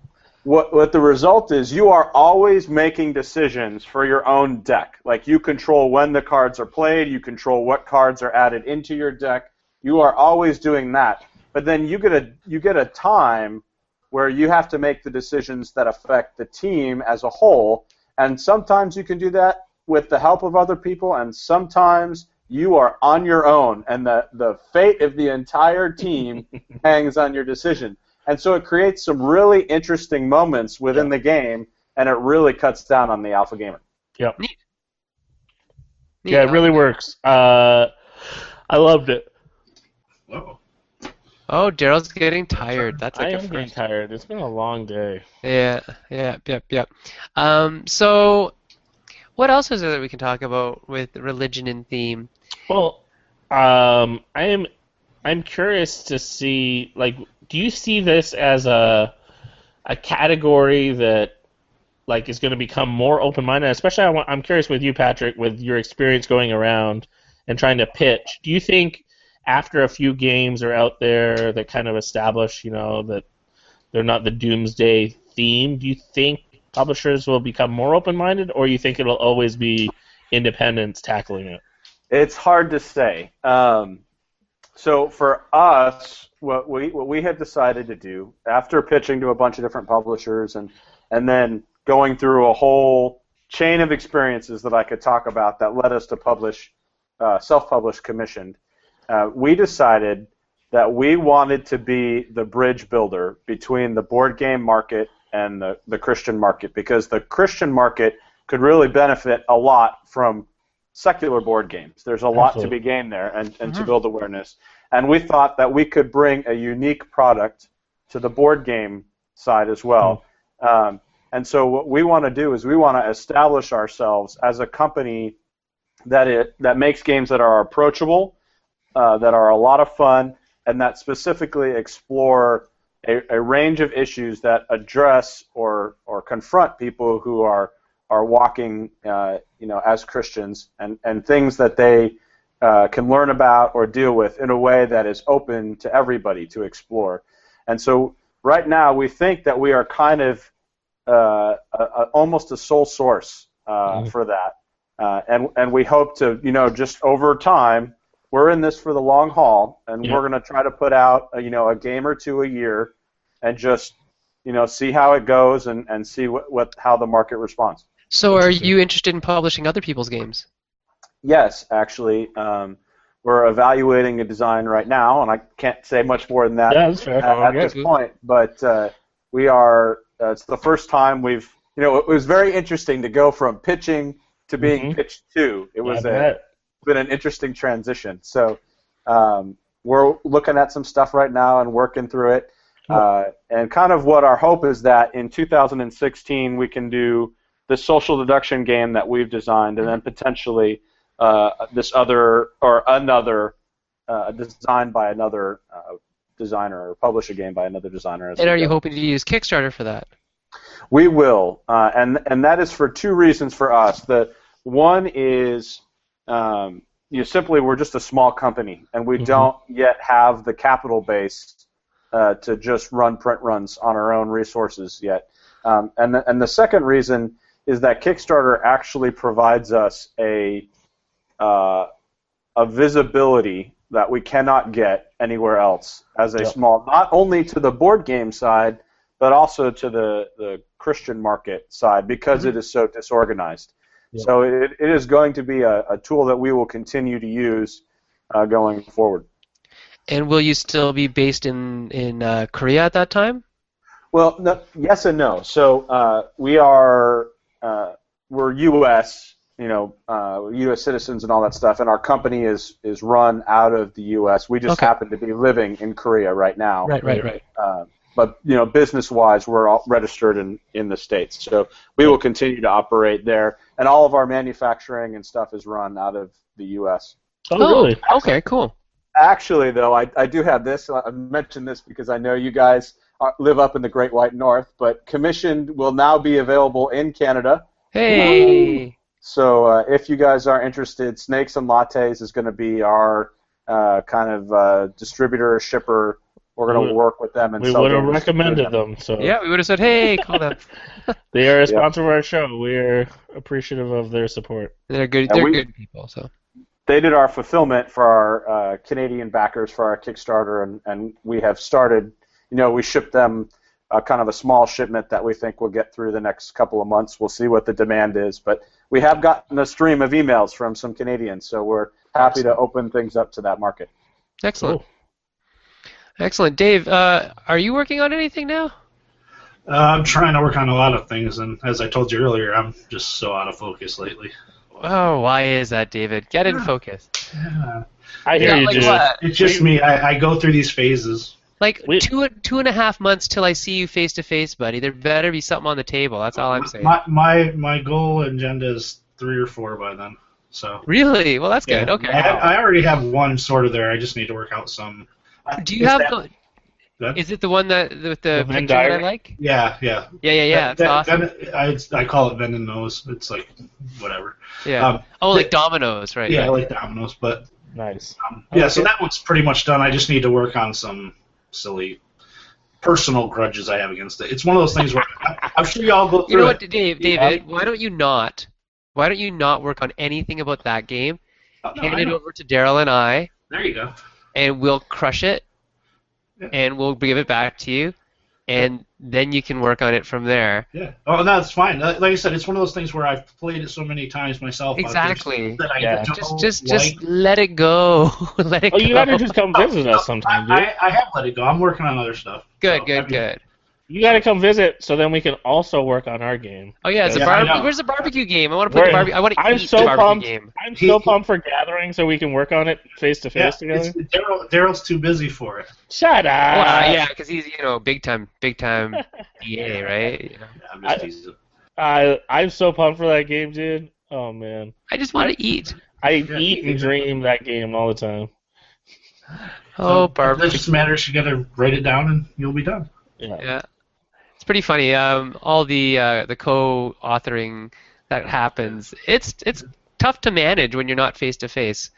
What what the result is you are always making decisions for your own deck. Like you control when the cards are played you control what cards are added into your deck. You are always doing that. But then you get a you get a time where you have to make the decisions that affect the team as a whole. And sometimes you can do that with the help of other people and sometimes you are on your own and the, the fate of the entire team hangs on your decision and so it creates some really interesting moments within the game, and it really cuts down on the alpha gamer. Yeah, it really works. Uh, I loved it. Whoa. Oh, Daryl's getting tired. That's like a am getting tired. It's been a long day. Yeah, yeah, yep, yep. Um, so, what else is there that we can talk about with religion and theme? Well, um, I am I'm curious to see like do you see this as a a category that like is going to become more open-minded especially I want, I'm curious with you Patrick with your experience going around and trying to pitch do you think after a few games are out there that kind of establish you know that they're not the doomsday theme do you think publishers will become more open-minded or you think it'll always be independents tackling it It's hard to say. Um, so for us, what we what we had decided to do after pitching to a bunch of different publishers and and then going through a whole chain of experiences that I could talk about that led us to publish uh, self-published commissioned, uh, we decided that we wanted to be the bridge builder between the board game market and the, the Christian market because the Christian market could really benefit a lot from secular board games. There's a lot to be gained there and, and to build awareness. And we thought that we could bring a unique product to the board game side as well. Um, and so what we want to do is we want to establish ourselves as a company that it that makes games that are approachable, uh, that are a lot of fun, and that specifically explore a, a range of issues that address or or confront people who are are walking, uh, you know, as Christians, and and things that they uh, can learn about or deal with in a way that is open to everybody to explore. And so right now we think that we are kind of uh, a, a, almost a sole source uh, Mhm. for that, uh, and and we hope to you know just over time we're in this for the long haul, and Yeah. we're going to try to put out uh, you know a game or two a year, and just you know see how it goes and, and see what, what how the market responds. So, are you interested in publishing other people's games? Yes, actually, um, we're evaluating a design right now, and I can't say much more than that Yeah, that's fair. at, at Okay. this point. But uh, we are. Uh, it's the first time we've. You know, it was very interesting to go from pitching to being Mhm. pitched to. It was I a, bet. been an interesting transition. So um, we're looking at some stuff right now and working through it. Cool. Uh, and kind of what our hope is that in 2016 we can do the social deduction game that we've designed, and then potentially uh, this other or another uh, designed by another uh, designer or publish a game by another designer. As And are you hoping to use Kickstarter for that? We will, uh, and and that is for two reasons for us. The one is um, you simply we're just a small company, and we Mhm. don't yet have the capital base uh, to just run print runs on our own resources yet. Um, and the, and the second reason is that Kickstarter actually provides us a uh, a visibility that we cannot get anywhere else as a Yep. small, not only to the board game side, but also to the, the Christian market side because it is so disorganized. Yep. So it, it is going to be a, a tool that we will continue to use uh, going forward. And will you still be based in in uh, Korea at that time? Well, no, yes and no. So uh, we are uh, we're U.S. You know, uh, U.S. citizens and all that stuff, and our company is is run out of the U.S. We just Okay. happen to be living in Korea right now. Right, right, right. Uh, but you know, business-wise, we're all registered in, in the states, so we will continue to operate there, and all of our manufacturing and stuff is run out of the U.S. Oh, really? Okay, cool. Actually, though, I, I do have this. I mentioned this because I know you guys are, live up in the Great White North, but commissioned will now be available in Canada. Hey. So uh, if you guys are interested, Snakes and Lattes is going to be our uh, kind of uh, distributor, shipper. We're going We- to work with them and We sell would have games. recommended them. So Yeah, we would have said, "Hey, call them." they are a Yeah. sponsor of our show. We're appreciative of their support. They're good. They're we- good people. So They did our fulfillment for our uh, Canadian backers for our Kickstarter, and, and we have started. You know, we shipped them uh, kind of a small shipment that we think will get through the next couple of months. We'll see what the demand is, but we have gotten a stream of emails from some Canadians, so we're happy to open things up to that market. excellent, Cool. excellent. Dave, uh, are you working on anything now? Uh, I'm trying to work on a lot of things, and as I told you earlier, I'm just so out of focus lately. Oh, why is that, David? Get in focus. Yeah. I hear Yeah, you, like dude. It's just me. I, I go through these phases. Like We- two two and a half months till I see you face to face, buddy. There better be something on the table. That's all I'm saying. My my my goal and agenda is three or four by then. So Really? Well, that's good. Okay. I, I already have one sort of there. I just need to work out some. Do you Is have that- the? Good? Is it the one that with the, The Venn picture that I like? Yeah, yeah. Yeah, yeah, yeah. That's Ven- awesome. Ven- I, I call it Ven and Nose. It's like whatever. Yeah. Um, oh, like dominoes, right? yeah, I right. like dominoes, but Nice. um, yeah. So that one's pretty much done. I just need to work on some silly personal grudges I have against it. It's one of those things where I'm sure y'all go through You know what, Dave? Yeah. David, why don't you not? Why don't you not work on anything about that game? Oh, no, Hand it over to Daryl and I, There you go. and we'll crush it, Yeah. and we'll give it back to you, and then you can work on it from there. Yeah. Oh, no, that's fine. Like like I said, it's one of those things where I've played it so many times myself. Exactly. That I Yeah. get to Just, just, like, just let it go. let it Oh, go. you gotta just come visit us sometime, dude. I, I have let it go. I'm working on other stuff. Good, So, I good, mean, good. You gotta come visit so then we can also work on our game. Oh yeah, it's Yeah, a I barbecue. know. Where's the barbecue game? I want to play the barbecue. I want to I'm eat so the barbecue pumped. game. I'm He- so pumped for gathering so we can work on it face to face together. it's- Daryl, Daryl's too busy for it. Shut up. Well, uh, yeah, because he's you know big time, big time EA, right? You know. Yeah, I'm just I- teasing. I I'm so pumped for that game, dude. Oh man, I just want to eat. I Yeah. eat and dream that game all the time. Oh, So, barbecue. It just matters. You gotta write it down and you'll be done. Yeah. Yeah, it's pretty funny. Um, all the uh, the co-authoring that happens. It's it's tough to manage when you're not face to face.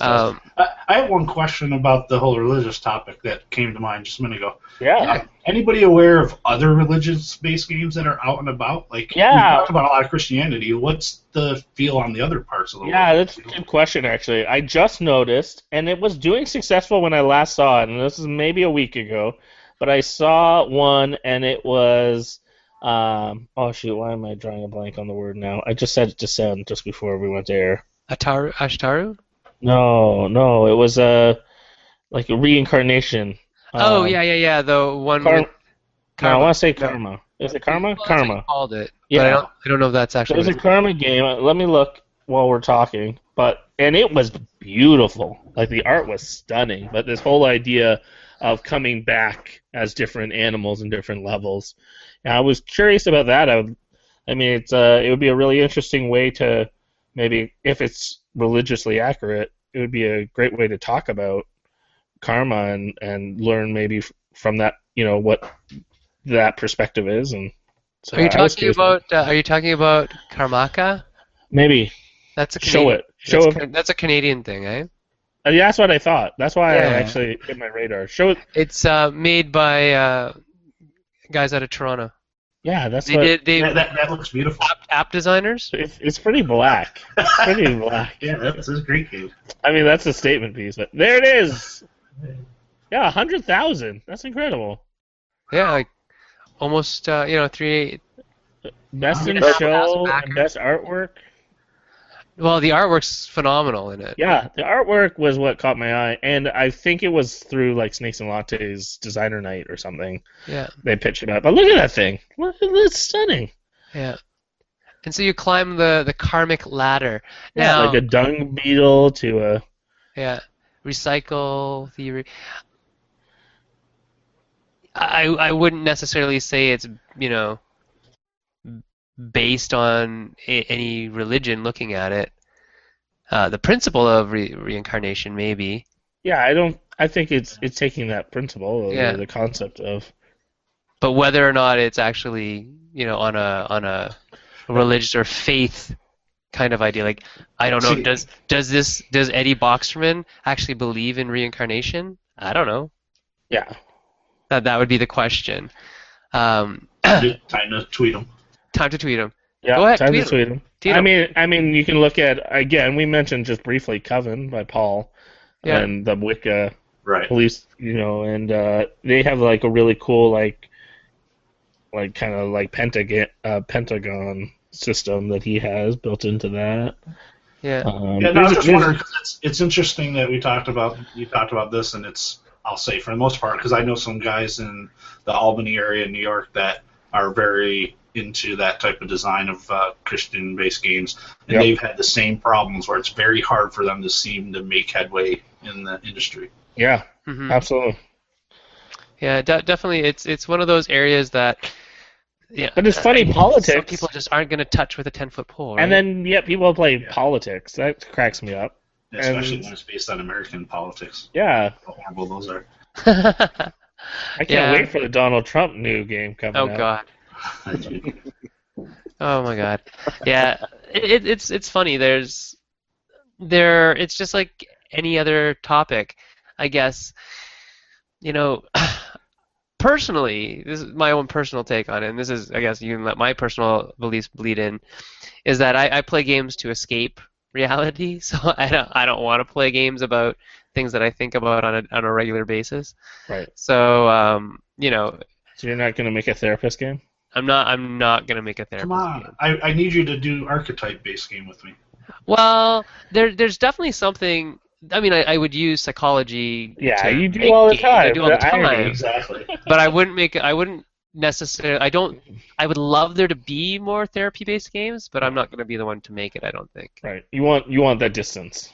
Um, I, I have one question about the whole religious topic that came to mind just a minute ago. yeah. Uh, anybody aware of other religious-based games that are out and about? Like, Yeah. we talked about a lot of Christianity. What's the feel on the other parts of the Yeah, world? that's a good question, actually. I just noticed, and it was doing successful when I last saw it, and this is maybe a week ago, but I saw one, and it was. Um, oh, shoot, why am I drawing a blank on the word now? I just said descend just before we went to air. Ataru, Ashtaru. No, no, it was uh, like a reincarnation. oh Um, yeah, yeah, yeah. The one. Kar- with No, I Karma. want to say karma. Is it karma? Well, that's Karma. called it. Yeah. I don't. I don't know if that's actually. There's a karma game. Let me look while we're talking. But and it was beautiful. Like the art was stunning. But this whole idea of coming back as different animals and different levels. And I was curious about that. I would, I mean, it's uh, it would be a really interesting way to maybe if it's religiously accurate, it would be a great way to talk about karma and and learn maybe f- from that, you know, what that perspective is and. So Are you I talking about? Uh, are you talking about Karmaka? Maybe. That's a Show it. Show that's, it. that's a Canadian thing, eh? Uh, yeah, that's what I thought. That's why Yeah. I actually hit my radar. Show it. It's uh, made by uh, guys out of Toronto. Yeah, that's They what. did they Yeah, that, that looks beautiful. app, app designers. It's, it's pretty black. It's pretty black. Yeah, that's a great game. I mean, that's a statement piece. But there it is. Yeah, a hundred thousand. That's incredible. Yeah, like almost uh, you know three. Best in Three and a half show and best artwork. Well, the artwork's phenomenal in it. Yeah, the artwork was what caught my eye, and I think it was through like Snakes and Lattes designer night or something. Yeah, They pitched it up. But look at that thing. Look, it's stunning. yeah. And so you climb the the karmic ladder. Yeah, Now, like a dung beetle to a. yeah, recycle theory. I I wouldn't necessarily say it's you know based on a, any religion looking at it. Uh, the principle of re- reincarnation, maybe. Yeah, I don't. I think it's it's taking that principle, or Yeah. the concept of. but whether or not it's actually you know on a on a religious or faith kind of idea like i don't know See- does does this does eddy boxerman actually believe in reincarnation i don't know Yeah. that that would be the question um, Time to tweet them. Time to tweet him Yeah, Go ahead, time tweet to tweet him. Tweet I 'em. mean, I mean, you can look at again. We mentioned just briefly Coven by Paul Yeah. and the Wicca Right. police, you know, and uh, they have like a really cool like, like kind of like pentagon uh, pentagon system that he has built into that. yeah Um, Yeah, no, I was just there's- wondering 'cause it's it's interesting that we talked about you talked about this, and it's I'll say for the most part because I know some guys in the Albany area, in New York, that are very into that type of design of uh, Christian-based games, and Yep. they've had the same problems where it's very hard for them to seem to make headway in the industry. yeah, hmm absolutely. yeah de- definitely it's it's one of those areas that yeah But it's funny, some politics- people just aren't going to touch with a 10 foot pole right? And then yet people play Yeah. politics. That cracks me up. Especially And- when it's based on American politics. Yeah, How horrible those are. I can't Yeah. wait for the Donald Trump new game coming oh out. god Oh my god. Yeah, it, it, it's it's funny. There's there. It's just like any other topic, I guess. You know, personally, this is my own personal take on it, and this is, I guess, you can let my personal beliefs bleed in. Is that I, I play games to escape reality, so I don't I don't want to play games about things that I think about on a on a regular basis. Right. So um, you know, So you're not going to make a therapist game? I'm not I'm not gonna make a therapist. Come on, game. I, I need you to do archetype-based game with me. Well, there, there's definitely something. I mean, I, I would use psychology. Yeah, to you do all the time. I do all the the irony. time. Exactly. But I wouldn't make. I wouldn't necessarily. I don't. I would love there to be more therapy-based games, but I'm not going to be the one to make it. I don't think. Right. You want you want that distance.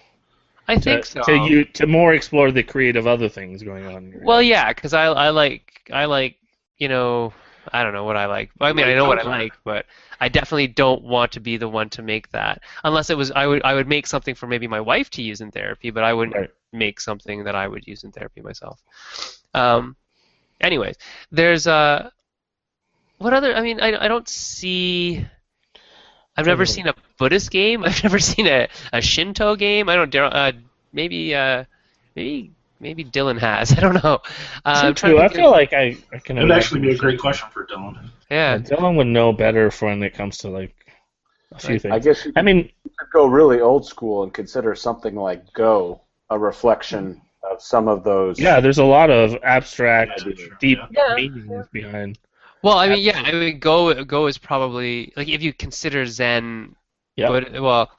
I To, think so. to you to more explore the creative other things going on. in your Well, head. yeah, because I, I like I like you know I don't know what I like. I mean, I know what I like, but I definitely don't want to be the one to make that. Unless it was I would I would make something for maybe my wife to use in therapy, but I wouldn't Right. make something that I would use in therapy myself. Um, anyways, there's uh, what other? I mean, I I don't see. I've never seen a Buddhist game. I've never seen a, a Shinto game. I don't. Uh, maybe uh, maybe maybe Dylan has. I don't know. Uh, Me I'm trying too. to I feel of- like I, I can. It would actually be a great question for Dylan. yeah. Dylan would know better for when it comes to like a few Right. things. I guess you I mean, could go really old school and consider something like Go a reflection of some of those. yeah, there's a lot of abstract, Yeah, deep Yeah. meanings behind. Well, I mean, yeah. I mean, Go Go is probably like if you consider Zen. Yeah. But well,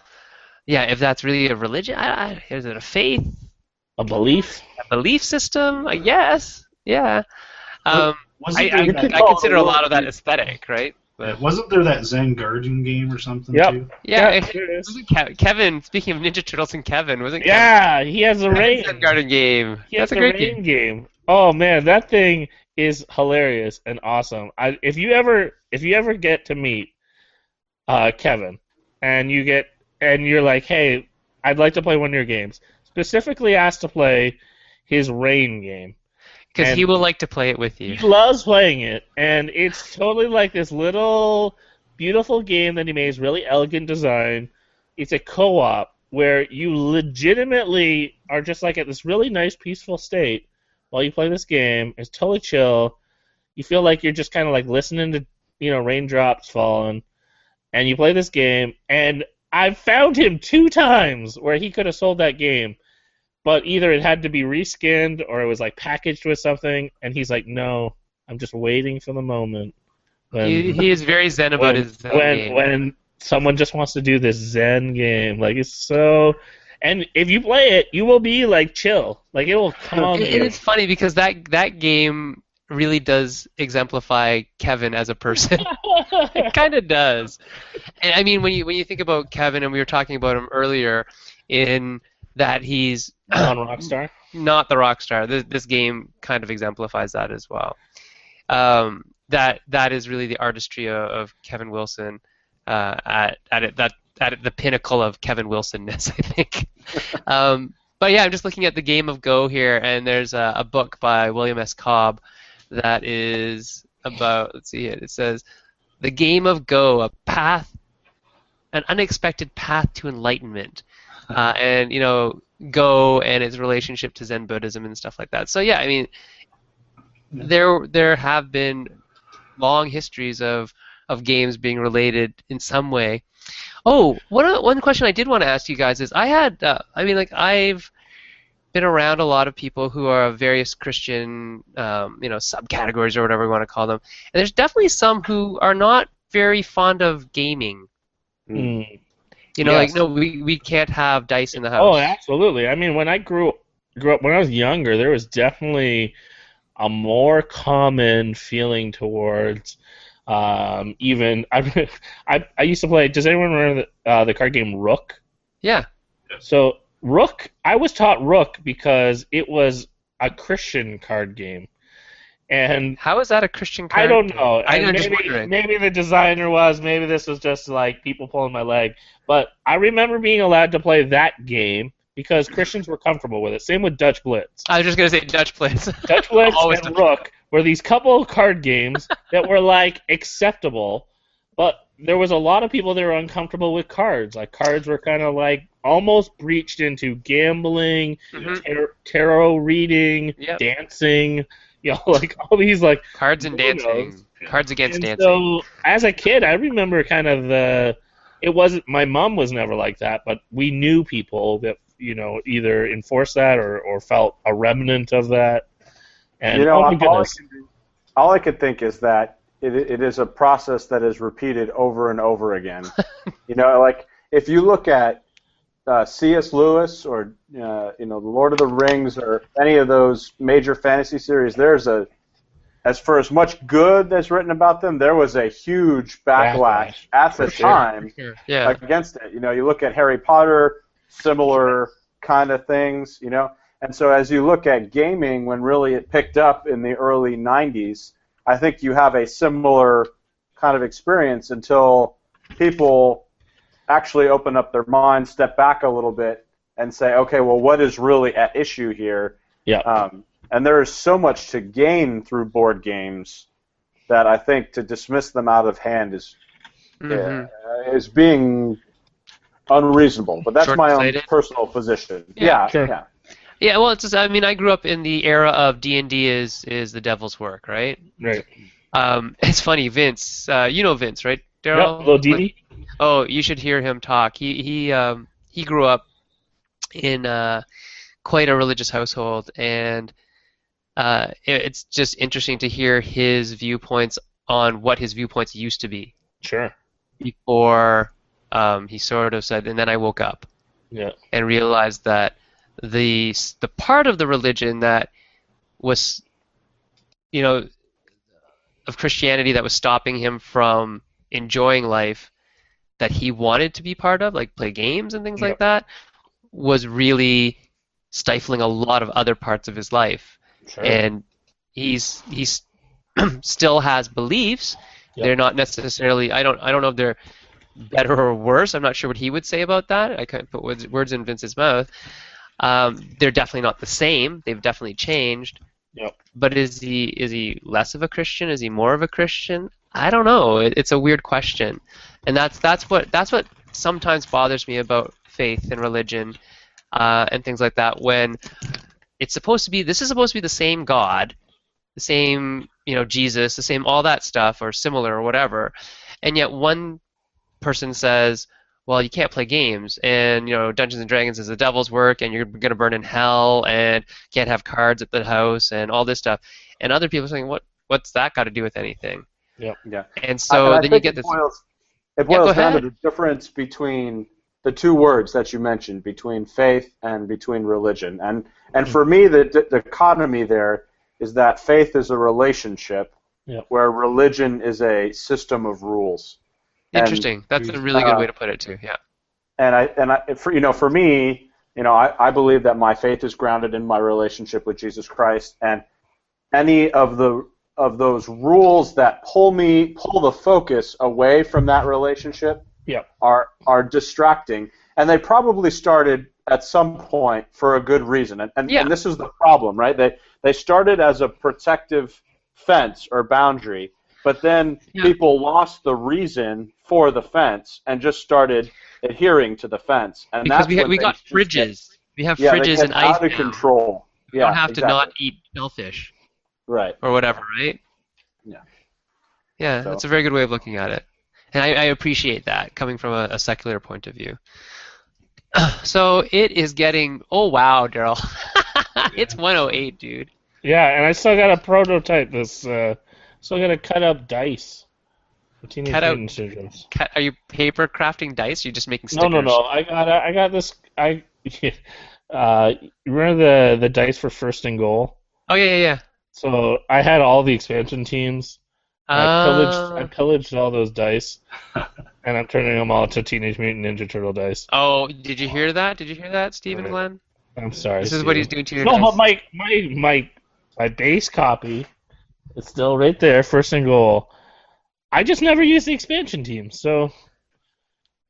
yeah. If that's really a religion, I, I, is it a faith? A belief. A belief system? I guess. Yeah. Um, Wasn't I, I, there you that, could I consider a a lot of that aesthetic, right? But wasn't there that Zen Garden game or something Yep. too? yeah. Yeah, it- there wasn't Kevin, speaking of Ninja Turtles and Kevin, wasn't Yeah, he has a rain. Zen Garden game? He has That's a great rain game. game. Oh man, that thing is hilarious and awesome. I, if you ever if you ever get to meet uh, Kevin and you get and you're like, hey, I'd like to play one of your games. Specifically asked to play his rain game. Because he will like to play it with you. He loves playing it, and it's totally like this little beautiful game that he made. It's really elegant design. it's a co-op where you legitimately are just like at this really nice peaceful state while you play this game. It's totally chill. You feel like you're just kind of like listening to you know raindrops falling, and you play this game. And I've found him two times where he could have sold that game, but either it had to be reskinned or it was like packaged with something, and he's like, no, I'm just waiting for the moment. When, He, he is very zen about when, his Zen when, game. when someone just wants to do this Zen game, like it's so. And if you play it, you will be like chill. Like it will and it's funny because that that game really does exemplify Kevin as a person. it kind of does. And I mean, when you when you think about Kevin, and we were talking about him earlier, in that he's on Rockstar. not the rock star. This, this game kind of exemplifies that as well. Um, that that is really the artistry of, of Kevin Wilson uh, at at it, that at the pinnacle of Kevin Wilsonness, I think. um, but yeah, I'm just looking at the game of Go here, and there's a, a book by William S. Cobb that is about. Let's see it. It says, "The game of Go: A path, an unexpected path to enlightenment." Uh, and you know, Go and its relationship to Zen Buddhism and stuff like that. So yeah, I mean, there there have been long histories of of games being related in some way. Oh, one one question I did want to ask you guys is I had uh, I mean like I've been around a lot of people who are of various Christian um, you know subcategories or whatever we want to call them, and there's definitely some who are not very fond of gaming. Mm. You know, Yes. like no, we, we can't have dice in the house. Oh, absolutely. I mean, when I grew grew up when I was younger, there was definitely a more common feeling towards um, even I, I I used to play. Does anyone remember the, uh, the card game Rook? Yeah. So Rook, I was taught Rook because it was a Christian card game, and How is that a Christian card? I don't know. I am just maybe, wondering. maybe the designer was. Maybe this was just like people pulling my leg. But I remember being allowed to play that game because Christians were comfortable with it. Same with Dutch Blitz. I was just gonna say Dutch Blitz. Dutch Blitz Always and Dutch Rook were these couple of card games that were like acceptable, but there was a lot of people that were uncomfortable with cards. Like cards were kind of like almost breached into gambling, Mhm. tar- tarot reading, Yep. dancing. You know, like all these like Cards and Who dancing. knows? Cards against and dancing. So as a kid, I remember kind of the. It wasn't. My mom was never like that, but we knew people that you know either enforced that or, or felt a remnant of that. And you know, oh my all, I can, all I could think is that it, it is a process that is repeated over and over again. you know, like if you look at uh, C.S. Lewis or uh, you know, The Lord of the Rings or any of those major fantasy series, there's a as for as much good that's written about them, there was a huge backlash Backlash, at the for sure. time yeah. against it. You know, you look at Harry Potter, similar kind of things, you know. And so as you look at gaming when really it picked up in the early 90s, I think you have a similar kind of experience until people actually open up their mind, step back a little bit and say, "Okay, well what is really at issue here?" yeah, Um, and there is so much to gain through board games that I think to dismiss them out of hand is Mhm. uh, is being unreasonable. But that's my own personal position. Yeah, Yeah, sure. yeah. Yeah, well, it's just, I mean, I grew up in the era of D and D is is the devil's work, right? right. Um, it's funny, Vince. Uh, you know Vince, right, Yep, Daryl? little Didi. Oh, you should hear him talk. He he um, he grew up in uh, quite a religious household, and uh, it- it's just interesting to hear his viewpoints on what his viewpoints used to be Sure. before um, he sort of said, and then I woke up Yeah. and realized that the the part of the religion that was, you know, of Christianity that was stopping him from enjoying life that he wanted to be part of, like play games and things like that, was really stifling a lot of other parts of his life. Sure. And he's he's still has beliefs. They're not necessarily. I don't. I don't know if they're better or worse. I'm not sure what he would say about that. I can't put words, words in Vince's mouth. Um, they're definitely not the same. They've definitely changed. Yep. But is he is he less of a Christian? Is he more of a Christian? I don't know. It, it's a weird question, and that's that's what that's what sometimes bothers me about faith and religion uh, and things like that when it's supposed to be this is supposed to be the same God, the same you know Jesus, the same all that stuff or similar or whatever, and yet one person says, well, you can't play games, and you know Dungeons and Dragons is the devil's work, and you're gonna burn in hell, and can't have cards at the house, and all this stuff, and other people are saying, what what's that got to do with anything? Yeah. yeah. And so I- I then you get this. Boils, it boils go down to the difference between the two words that you mentioned, between faith and between religion. And and for me, the the dichotomy there is that faith is a relationship, Yep. where religion is a system of rules. And, Interesting. That's a really good uh, way to put it too. Yeah. and I and I for you know for me, you know, I, I believe that my faith is grounded in my relationship with Jesus Christ, and any of the of those rules that pull me pull the focus away from that relationship Yep. are are distracting, and they probably started at some point for a good reason, and and, Yeah. and this is the problem, right? They they started as a protective fence or boundary, but then Yeah. people lost the reason for the fence and just started adhering to the fence, and Because that's we, ha- we got things just get- fridges. We have yeah, fridges get and ice out of now. control. We yeah, don't have exactly. to not eat shellfish right. or whatever, right? Yeah. Yeah, So- that's a very good way of looking at it, and I, I appreciate that coming from a, a secular point of view. So it is getting. Oh wow, Daryl, it's 108, dude. Yeah, and I still got a prototype. This uh, still got to cut up dice. Teenage Cut out- Mutant Ninja Are you paper crafting dice? Or are you just making stickers? no, no. no. I got I got this. I uh, you remember the the dice for first and goal? Oh yeah, yeah, yeah. So I had all the expansion teams. I pillaged I Uh, pillaged all those dice, and I'm turning them all to Teenage Mutant Ninja Turtle dice. oh, did you hear that? Did you hear that, Stephen Right. Glenn? I'm sorry. This is what Steven. he's doing to your No, dice. but my my my my base copy is still right there, first and goal. I just never use the expansion team, so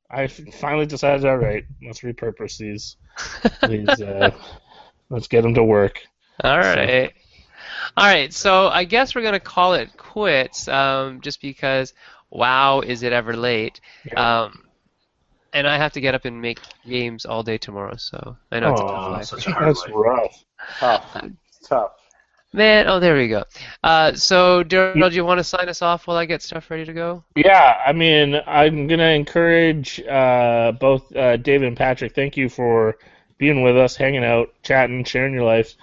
I finally decided, all right, let's repurpose these. these uh, let's get them to work. All right. All right. So I guess we're gonna call it quits, um, just because. Wow, is it ever late? Yeah. Um, and I have to get up and make games all day tomorrow, so I know it's a tough life. such a hard That's rough. Tough. Tough. Man, oh, there we go. Uh, so, Daryl, do you want to sign us off while I get stuff ready to go? Yeah, I mean, I'm gonna encourage uh, both uh, David and Patrick. Thank you for being with us, hanging out, chatting, sharing your life.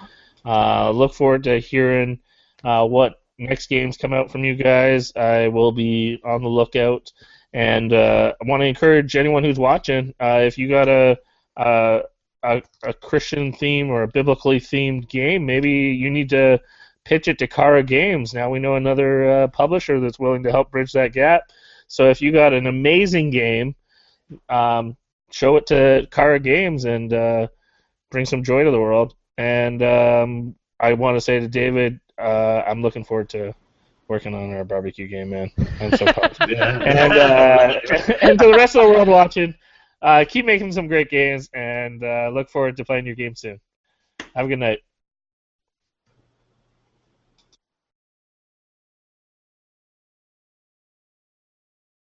Uh, look forward to hearing uh, what next games come out from you guys. I will be on the lookout, and uh, I want to encourage anyone who's watching. Uh, if you got a, a a Christian theme or a biblically themed game, maybe you need to pitch it to Chara Games. Now we know another uh, publisher that's willing to help bridge that gap. So if you got an amazing game, um, show it to Chara Games and uh, bring some joy to the world. And um, I want to say to David, uh, I'm looking forward to working on our barbecue game, man. I'm so pumped. Yeah. and uh, and to the rest of the world watching, uh, keep making some great games, and uh, look forward to playing your game soon. Have a good night.